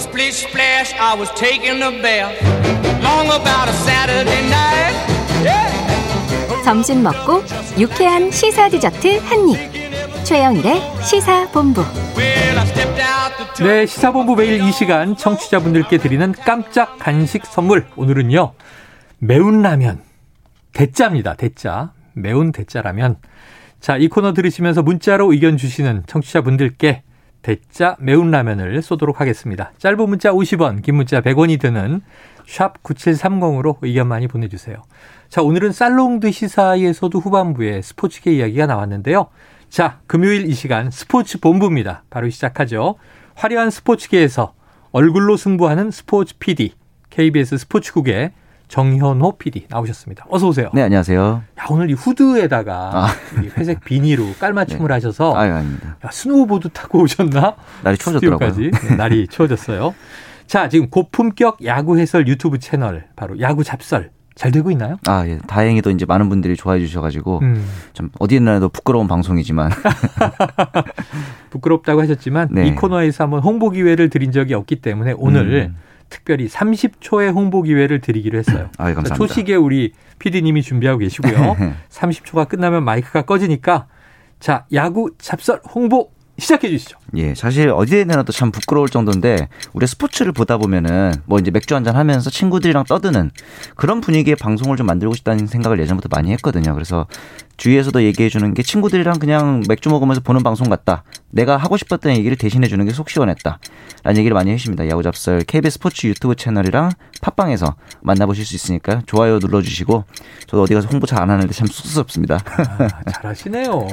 Splish splash, I was taking a bath. Long about a Saturday night. Yeah. 점심 먹고 유쾌한 시사 디저트 한 입. 최영일의 시사 본부. Well, I stepped out the truck. 네, 시사본부 매일 이 시간 청취자분들께 드리는 깜짝 간식 선물. 오늘은요, 매운 라면. 대짜입니다, 대짜. 매운 대짜라면. 자, 이 코너 들으시면서 문자로 의견 주시는 청취자분들께 대짜 매운 라면을 쏘도록 하겠습니다. 짧은 문자 50원, 긴 문자 100원이 드는 샵 9730으로 의견 많이 보내주세요. 자, 오늘은 살롱드 시사에서도 후반부에 스포츠계 이야기가 나왔는데요. 자, 금요일 이 시간 스포츠 본부입니다. 바로 시작하죠. 화려한 스포츠계에서 얼굴로 승부하는 스포츠 PD, KBS 스포츠국의 정현호 PD 나오셨습니다. 어서 오세요. 네, 안녕하세요. 야, 오늘 이 후드에다가 아. 이 회색 비니로 깔맞춤을 하셔서 아유, 아닙니다. 야, 스노우보드 타고 오셨나? 날이 추워졌더라고요. 네, 날이 추워졌어요. 자, 지금 고품격 야구 해설 유튜브 채널 바로 야구 잡설 잘 되고 있나요? 아, 예. 다행히도 이제 많은 분들이 좋아해 주셔가지고, 음, 좀 어디 내놔도 부끄러운 방송이지만, 부끄럽다고 하셨지만 네. 이 코너에서 한번 홍보 기회를 드린 적이 없기 때문에 오늘 음. 특별히 30초의 홍보 기회를 드리기로 했어요. 아유, 감사합니다. 초시계 우리 PD님이 준비하고 계시고요. 30초가 끝나면 마이크가 꺼지니까 자 야구 잡설 홍보 시작해 주시죠. 예, 사실 어디에 내놔도 참 부끄러울 정도인데, 우리 스포츠를 보다 보면은, 뭐 이제 맥주 한잔 하면서 친구들이랑 떠드는 그런 분위기의 방송을 좀 만들고 싶다는 생각을 예전부터 많이 했거든요. 그래서 주위에서도 얘기해 주는 게 친구들이랑 그냥 맥주 먹으면서 보는 방송 같다. 내가 하고 싶었던 얘기를 대신해 주는 게 속 시원했다. 라는 얘기를 많이 해주십니다. 야구 잡설 KBS 스포츠 유튜브 채널이랑 팟빵에서 만나보실 수 있으니까 좋아요 눌러주시고, 저도 어디 가서 홍보 잘 안 하는데 참 쑥스럽습니다. 아, 잘하시네요.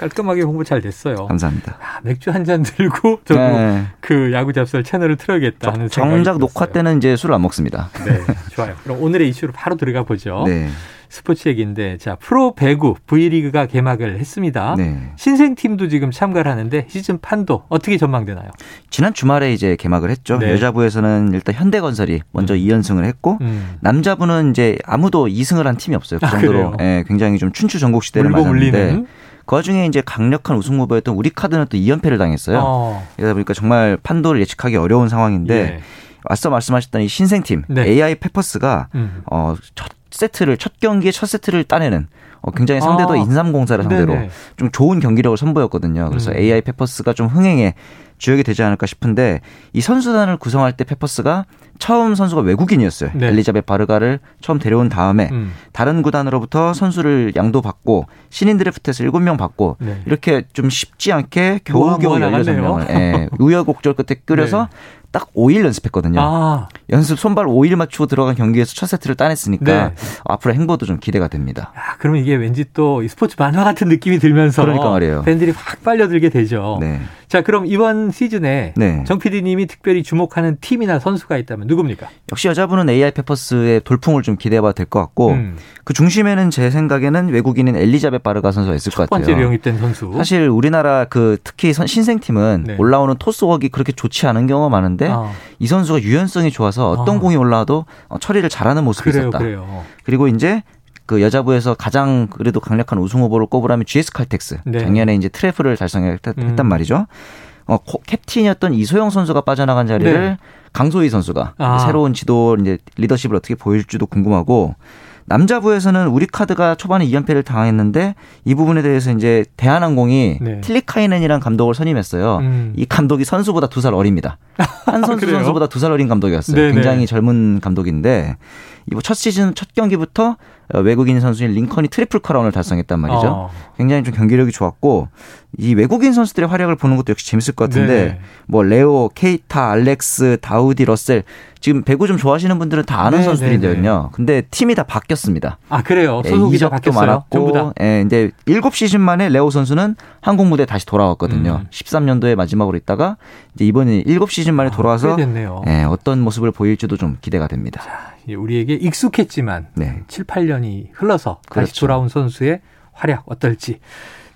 깔끔하게 홍보 잘 됐어요. 감사합니다. 아, 맥주 한잔 들고 저도 네. 그 야구 잡설 채널을 틀어야겠다 하는 생각이 정작 녹화 들었어요. 때는 이제 술을 안 먹습니다. 네, 좋아요. 그럼 오늘의 이슈로 바로 들어가 보죠. 네. 스포츠 얘기인데 자 프로 배구 V리그가 개막을 했습니다. 네. 신생팀도 지금 참가를 하는데 시즌 판도 어떻게 전망되나요? 지난 주말에 이제 개막을 했죠. 네. 여자부에서는 일단 현대건설이 먼저 2연승을 했고 음. 남자부는 이제 아무도 2승을 한 팀이 없어요. 그 아, 정도로 그래요? 예, 굉장히 좀 춘추 전국 시대를 맞았는데 물리는 그 와중에 이제 강력한 우승 후보였던 우리 카드는 또 2연패를 당했어요. 어, 그러다 보니까 정말 판도를 예측하기 어려운 상황인데 예. 앞서 말씀하셨던 이 신생팀 네. AI 페퍼스가 음. 어, 첫 세트를 첫 경기에 첫 세트를 따내는 어, 굉장히 상대도 아. 인삼공사를 상대로 네네. 좀 좋은 경기력을 선보였거든요. 그래서 음. AI 페퍼스가 좀 흥행에 주역이 되지 않을까 싶은데 이 선수단을 구성할 때 페퍼스가 처음 선수가 외국인이었어요. 네. 엘리자베 바르가를 처음 데려온 다음에 음. 다른 구단으로부터 선수를 양도받고 신인 드래프트에서 7명 받고 네. 이렇게 좀 쉽지 않게 겨우겨우 모아 나갔네요. 16명을 예, 우여곡절 끝에 끌어서 딱 5일 연습했거든요. 아, 연습 손발 5일 맞추고 들어간 경기에서 첫 세트를 따냈으니까 네. 앞으로 행보도 좀 기대가 됩니다. 야, 그러면 이게 왠지 또이 스포츠 만화 같은 느낌이 들면서 그러니까 말이에요. 팬들이 확 빨려들게 되죠. 네. 자, 그럼 이번 시즌에 네. 정 PD님이 특별히 주목하는 팀이나 선수가 있다면 누굽니까? 역시 여자분은 AI 페퍼스의 돌풍을 좀 기대해봐도 될 것 같고 음. 그 중심에는 제 생각에는 외국인인 엘리자베 바르가 선수가 있을 것첫 번째로 같아요. 영입된 선수. 사실 우리나라 그 특히 선- 신생팀은 네. 올라오는 토스웍이 그렇게 좋지 않은 경우가 많은데 아, 이 선수가 유연성이 좋아서 어떤 아. 공이 올라와도 어, 처리를 잘하는 모습이 그래요, 있었다. 그래요. 그리고 이제 그 여자부에서 가장 그래도 강력한 우승 후보를 꼽으라면 GS 칼텍스 네. 작년에 이제 treble을 달성했단 음. 말이죠. 어, 코- 캡틴이었던 이소영 선수가 빠져나간 자리를 네. 강소휘 선수가 아. 새로운 지도 이제 리더십을 어떻게 보여줄지도 궁금하고 남자부에서는 우리 카드가 초반에 2연패를 당했는데 이 부분에 대해서 이제 대한항공이 네. 틸리카이넨이란 감독을 선임했어요. 음. 이 감독이 선수보다 두 살 어립니다. 한 선수 그래요? 선수보다 두 살 어린 감독이었어요. 네네. 굉장히 젊은 감독인데 이번 첫 시즌 첫 경기부터 어, 외국인 선수인 링컨이 triple crown을 달성했단 말이죠. 어. 굉장히 좀 경기력이 좋았고 이 외국인 선수들의 활약을 보는 것도 역시 재밌을 것 같은데 네. 뭐 레오, 케이타, 알렉스, 다우디, 러셀 지금 배구 좀 좋아하시는 분들은 다 아는 네, 선수들인데요. 근데 팀이 다 바뀌었습니다. 아, 그래요. 예, 소속이 다 이적도 바뀌었어요. 전부 다. 많았고, 예, 이제 7시즌 만에 레오 선수는 한국 무대에 다시 돌아왔거든요. 음. 13년도에 마지막으로 있다가 이제 이번에 7시즌 만에 아, 돌아와서 꽤 됐네요. 예, 어떤 모습을 보일지도 좀 기대가 됩니다. 예, 우리에게 익숙했지만 네. 7, 8년이 흘러서 다시 그렇죠. 돌아온 선수의 활약 어떨지.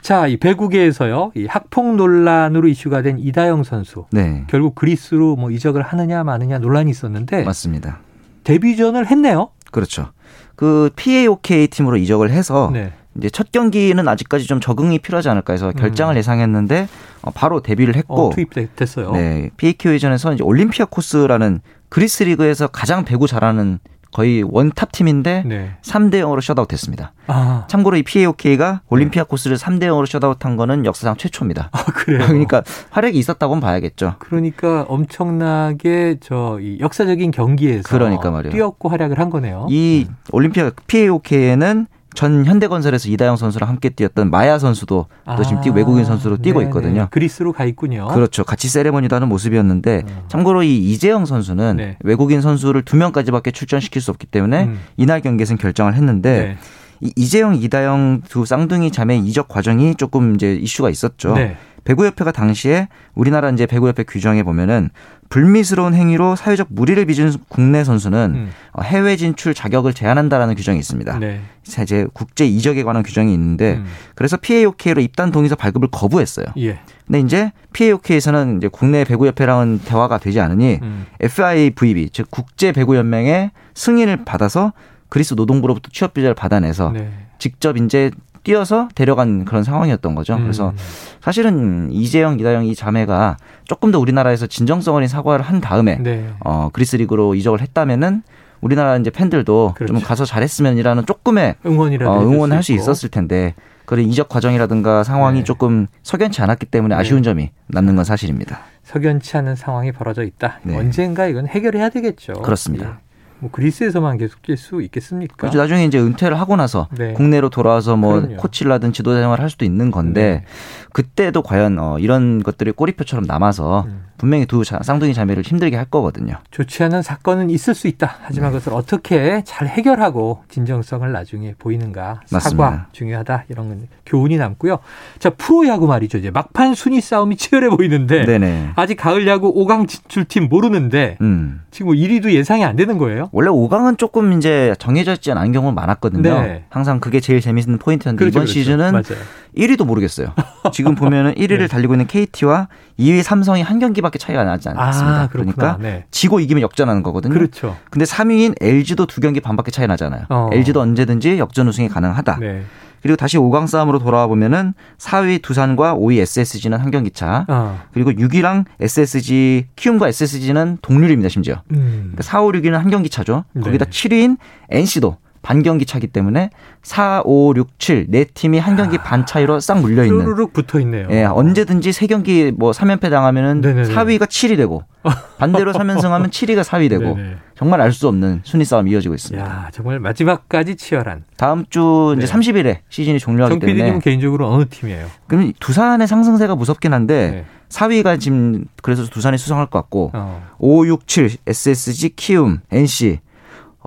자, 이 배구계에서요. 이 학폭 논란으로 이슈가 된 이다영 선수. 네. 결국 그리스로 뭐 이적을 하느냐 마느냐 논란이 있었는데 맞습니다. 데뷔전을 했네요. 그렇죠. 그 PAOK 팀으로 이적을 해서 네. 이제 첫 경기는 아직까지 좀 적응이 필요하지 않을까 해서 결장을 음. 예상했는데 어, 바로 데뷔를 했고 어, 투입됐어요. 네, PAOK전에서 이제 올림피아코스라는 그리스 리그에서 가장 배구 잘하는 거의 원탑 팀인데 네. 3대 0으로 셧아웃 했습니다. 아, 참고로 이 PAOK가 올림피아코스를 3대 0으로 셧아웃 한 거는 역사상 최초입니다. 아, 그래요. 그러니까 활약이 있었다고는 봐야겠죠. 그러니까 엄청나게 저이 역사적인 경기에서 그러니까 말이에요. 뛰었고 활약을 한 거네요. 이 올림피아 PAOK에는 전 현대건설에서 이다영 선수랑 함께 뛰었던 마야 선수도 또 지금 뛰고 외국인 선수로 뛰고 아, 네네. 있거든요. 그리스로 가 있군요. 그렇죠. 같이 세레머니도 하는 모습이었는데 어. 참고로 이 이재영 선수는 네. 외국인 선수를 두 명까지밖에 출전시킬 수 없기 때문에 음. 이날 경기에서는 결정을 했는데 네. 이 이재영, 이다영 두 쌍둥이 자매 이적 과정이 조금 이제 이슈가 있었죠. 네. 배구협회가 당시에 우리나라 이제 배구협회 규정에 보면은 불미스러운 행위로 사회적 무리를 빚은 국내 선수는 음. 어, 해외 진출 자격을 제한한다라는 규정이 있습니다. 네. 이제 국제 이적에 관한 규정이 있는데 음. 그래서 PAOK로 입단 동의서 발급을 거부했어요. 예. 근데 이제 PAOK에서는 이제 국내 배구협회랑은 대화가 되지 않으니 음. FIVB 즉 국제 배구 연맹의 승인을 받아서 그리스 노동부로부터 취업 비자를 받아내서 네. 직접 이제 뛰어서 데려간 그런 상황이었던 거죠. 그래서 음. 사실은 이재영, 이다영 이 자매가 조금 더 우리나라에서 진정성 어린 사과를 한 다음에 네. 어 그리스 리그로 이적을 했다면은 우리나라 이제 팬들도 좀 그렇죠. 가서 잘했으면이라는 조금의 응원이라도 어, 응원할 수 있고. 있었을 텐데 그런 이적 과정이라든가 상황이 네. 조금 석연치 않았기 때문에 아쉬운 점이 남는 건 사실입니다. 석연치 않은 상황이 벌어져 있다. 네. 언젠가 이건 해결해야 되겠죠. 그렇습니다. 예. 뭐 그리스에서만 계속 뛸 수 있겠습니까? 그렇죠. 나중에 이제 은퇴를 하고 나서 네. 국내로 돌아와서 뭐 그럼요. 네. 코치를 하든 지도자 생활을 할 수도 있는 건데 그때도 과연 어, 이런 것들이 꼬리표처럼 남아서 음. 분명히 두 자- 쌍둥이 자매를 힘들게 할 거거든요. 좋지 않은 사건은 있을 수 있다. 네. 하지만 그것을 어떻게 잘 해결하고 진정성을 나중에 보이는가. 사과 맞습니다. 중요하다. 이런 건 교훈이 남고요. 자, 프로야구 말이죠. 이제 막판 순위 싸움이 치열해 보이는데 네네. 아직 가을 야구 5강 진출팀 모르는데 음. 지금 뭐 1위도 예상이 안 되는 거예요. 원래 5강은 조금 이제 정해져 있지 않은 경우가 많았거든요. 네. 항상 그게 제일 재밌는 포인트였는데 그렇죠, 이번 그렇죠. 시즌은 맞아요. 1위도 모르겠어요. 지금 보면은 1위를 네. 달리고 있는 KT와 2위 삼성이 한 경기밖에 차이가 나지 않습니다. 아. 그러니까 네. 지고 이기면 역전하는 거거든요. 그렇죠. 근데 3위인 LG도 두 경기 반밖에 차이 나잖아요. 어. LG도 언제든지 역전 우승이 가능하다. 네. 그리고 다시 5강 싸움으로 돌아와 보면은 4위 두산과 5위 SSG는 한 경기 차. 어. 그리고 6위랑 SSG 키움과 SSG는 동률입니다, 심지어. 음. 그러니까 4, 5, 6위는 한 경기 차죠. 네. 거기다 7위인 NC도 반 경기 차기 때문에 4, 5, 6, 7 네 팀이 한 경기 반 차이로 싹 물려 있는. 쭈루룩 붙어 있네요. 예, 언제든지 세 경기 뭐 3연패 당하면은 네네네. 4위가 7위 되고 반대로 3연승하면 7위가 4위 되고 네네. 정말 알 수 없는 순위 싸움이 이어지고 있습니다. 야, 정말 마지막까지 치열한. 다음 주 이제 네. 30일에 시즌이 종료하기 정 때문에 개인적으로 어느 팀이에요? 그럼 두산의 상승세가 무섭긴 한데 네. 4위가 지금 그래서 두산이 수상할 것 같고 어. 5, 6, 7 SSG, 키움, NC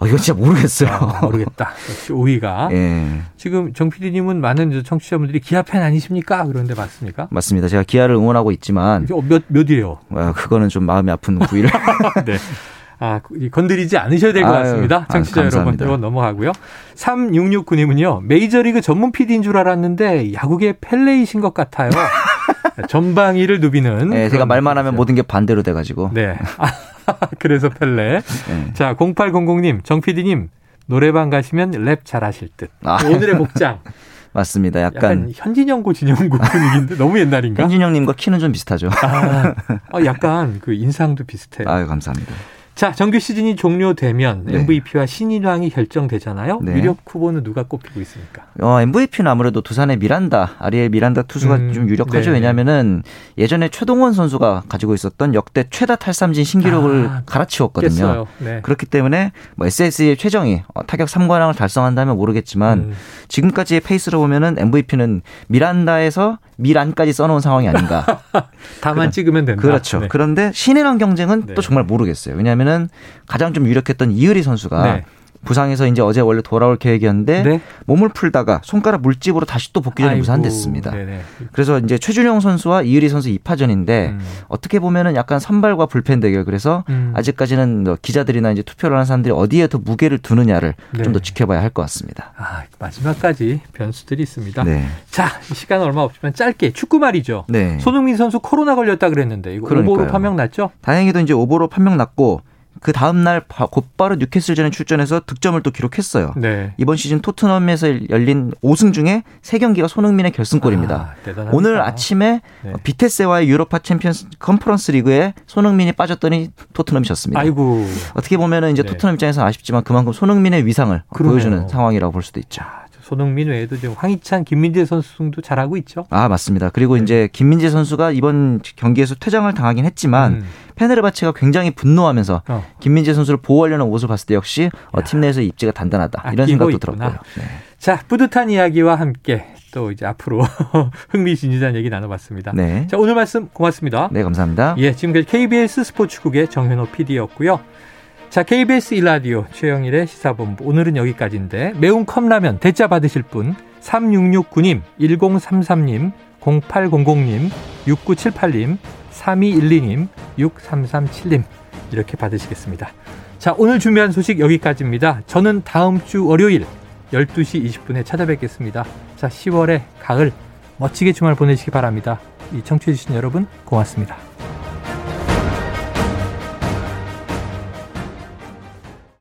어 이거 진짜 모르겠어요. 아, 모르겠다. 역시 5위가. 예. 지금 정 PD님은 많은 청취자분들이 기아 팬 아니십니까? 그런데 맞습니까? 맞습니다. 제가 기아를 응원하고 있지만 이게 몇, 몇이에요? 어, 그거는 좀 마음이 아픈 부위를 네. 아, 이 건드리지 않으셔야 될 것 같습니다. 아유, 청취자 여러분. 이건 넘어가고요. 3669님은요, 메이저리그 전문 PD인 줄 알았는데, 야구계 펠레이신 것 같아요. 전방위를 누비는. 예, 제가 말만 하면. 모든 게 반대로 돼가지고 네. 그래서 펠레. 예. 자, 0800님, 정 PD님, 노래방 가시면 랩 잘하실 듯. 아. 오늘의 복장. 맞습니다. 약간, 약간, 현진영고 진영고 분위기인데 너무 옛날인가? 현진영님과 키는 좀 비슷하죠. 아, 어, 약간 그 인상도 비슷해요. 아유 감사합니다. 자, 정규 시즌이 종료되면 네. MVP와 신인왕이 결정되잖아요. 네. 유력 후보는 누가 꼽히고 있습니까? 어, MVP는 아무래도 두산의 미란다, 아리엘 미란다 투수가 음, 좀 유력하죠. 네. 왜냐면은 예전에 최동원 선수가 가지고 있었던 역대 최다 탈삼진 신기록을 아, 갈아치웠거든요. 네. 그렇기 때문에 뭐 SS의 최정이 어, 타격 3관왕을 달성한다면 모르겠지만 음, 지금까지의 페이스로 보면은 MVP는 미란다에서 미란까지 써놓은 상황이 아닌가. 다만 찍으면 된다. 그렇죠. 네. 그런데 신인왕 경쟁은 네. 또 정말 모르겠어요. 왜냐하면 은 가장 좀 유력했던 이의리 선수가 네. 부상에서 이제 어제 원래 돌아올 계획이었는데 네. 몸을 풀다가 손가락 물집으로 다시 또 복귀 전에 아이고, 무산됐습니다. 네네. 그래서 이제 최준용 선수와 이의리 선수 2파전인데 음. 어떻게 보면은 약간 선발과 불펜 대결 그래서 음. 아직까지는 뭐 기자들이나 이제 투표를 하는 사람들이 어디에 더 무게를 두느냐를 네. 좀더 지켜봐야 할 것 같습니다. 아, 마지막까지 변수들이 있습니다. 네. 자, 시간 얼마 없지만 짧게 축구 말이죠. 네. 손흥민 선수 코로나 걸렸다 그랬는데 이거 그러니까요. 오보로 판명 났죠? 다행히도 이제 오보로 판명 났고 그 다음 날 곧바로 뉴캐슬전에 출전해서 득점을 또 기록했어요. 네. 이번 시즌 토트넘에서 열린 5승 중에 3경기가 손흥민의 결승골입니다. 아, 오늘 아침에 네. 비테세와의 유로파 챔피언스 컨퍼런스 리그에 손흥민이 빠졌더니 토트넘이 졌습니다. 아이고. 어떻게 보면은 이제 네. 토트넘 입장에서 아쉽지만 그만큼 손흥민의 위상을 그러네요. 보여주는 상황이라고 볼 수도 있죠. 손흥민 외에도 지금 황희찬, 김민재 선수도 잘하고 있죠. 아 맞습니다. 그리고 네. 이제 김민재 선수가 이번 경기에서 퇴장을 당하긴 했지만 음. 페네르바체가 굉장히 분노하면서 어. 김민재 선수를 보호하려는 옷을 봤을 때 역시 어, 팀 내에서 입지가 단단하다 이런 생각도 있구나. 들었고요. 네. 자 뿌듯한 이야기와 함께 또 이제 앞으로 흥미진진한 얘기 나눠봤습니다. 네. 자 오늘 말씀 고맙습니다. 네 감사합니다. 예 지금까지 KBS 스포츠국의 정현호 PD였고요. 자, KBS 일라디오 최영일의 시사본부. 오늘은 여기까지인데 매운 컵라면 대짜 받으실 분 3669님, 1033님, 0800님, 6978님, 3212님, 6337님 이렇게 받으시겠습니다. 자, 오늘 준비한 소식 여기까지입니다. 저는 다음 주 월요일 12시 20분에 찾아뵙겠습니다. 자, 10월의 가을 멋지게 주말 보내시기 바랍니다. 이 청취해주신 여러분 고맙습니다.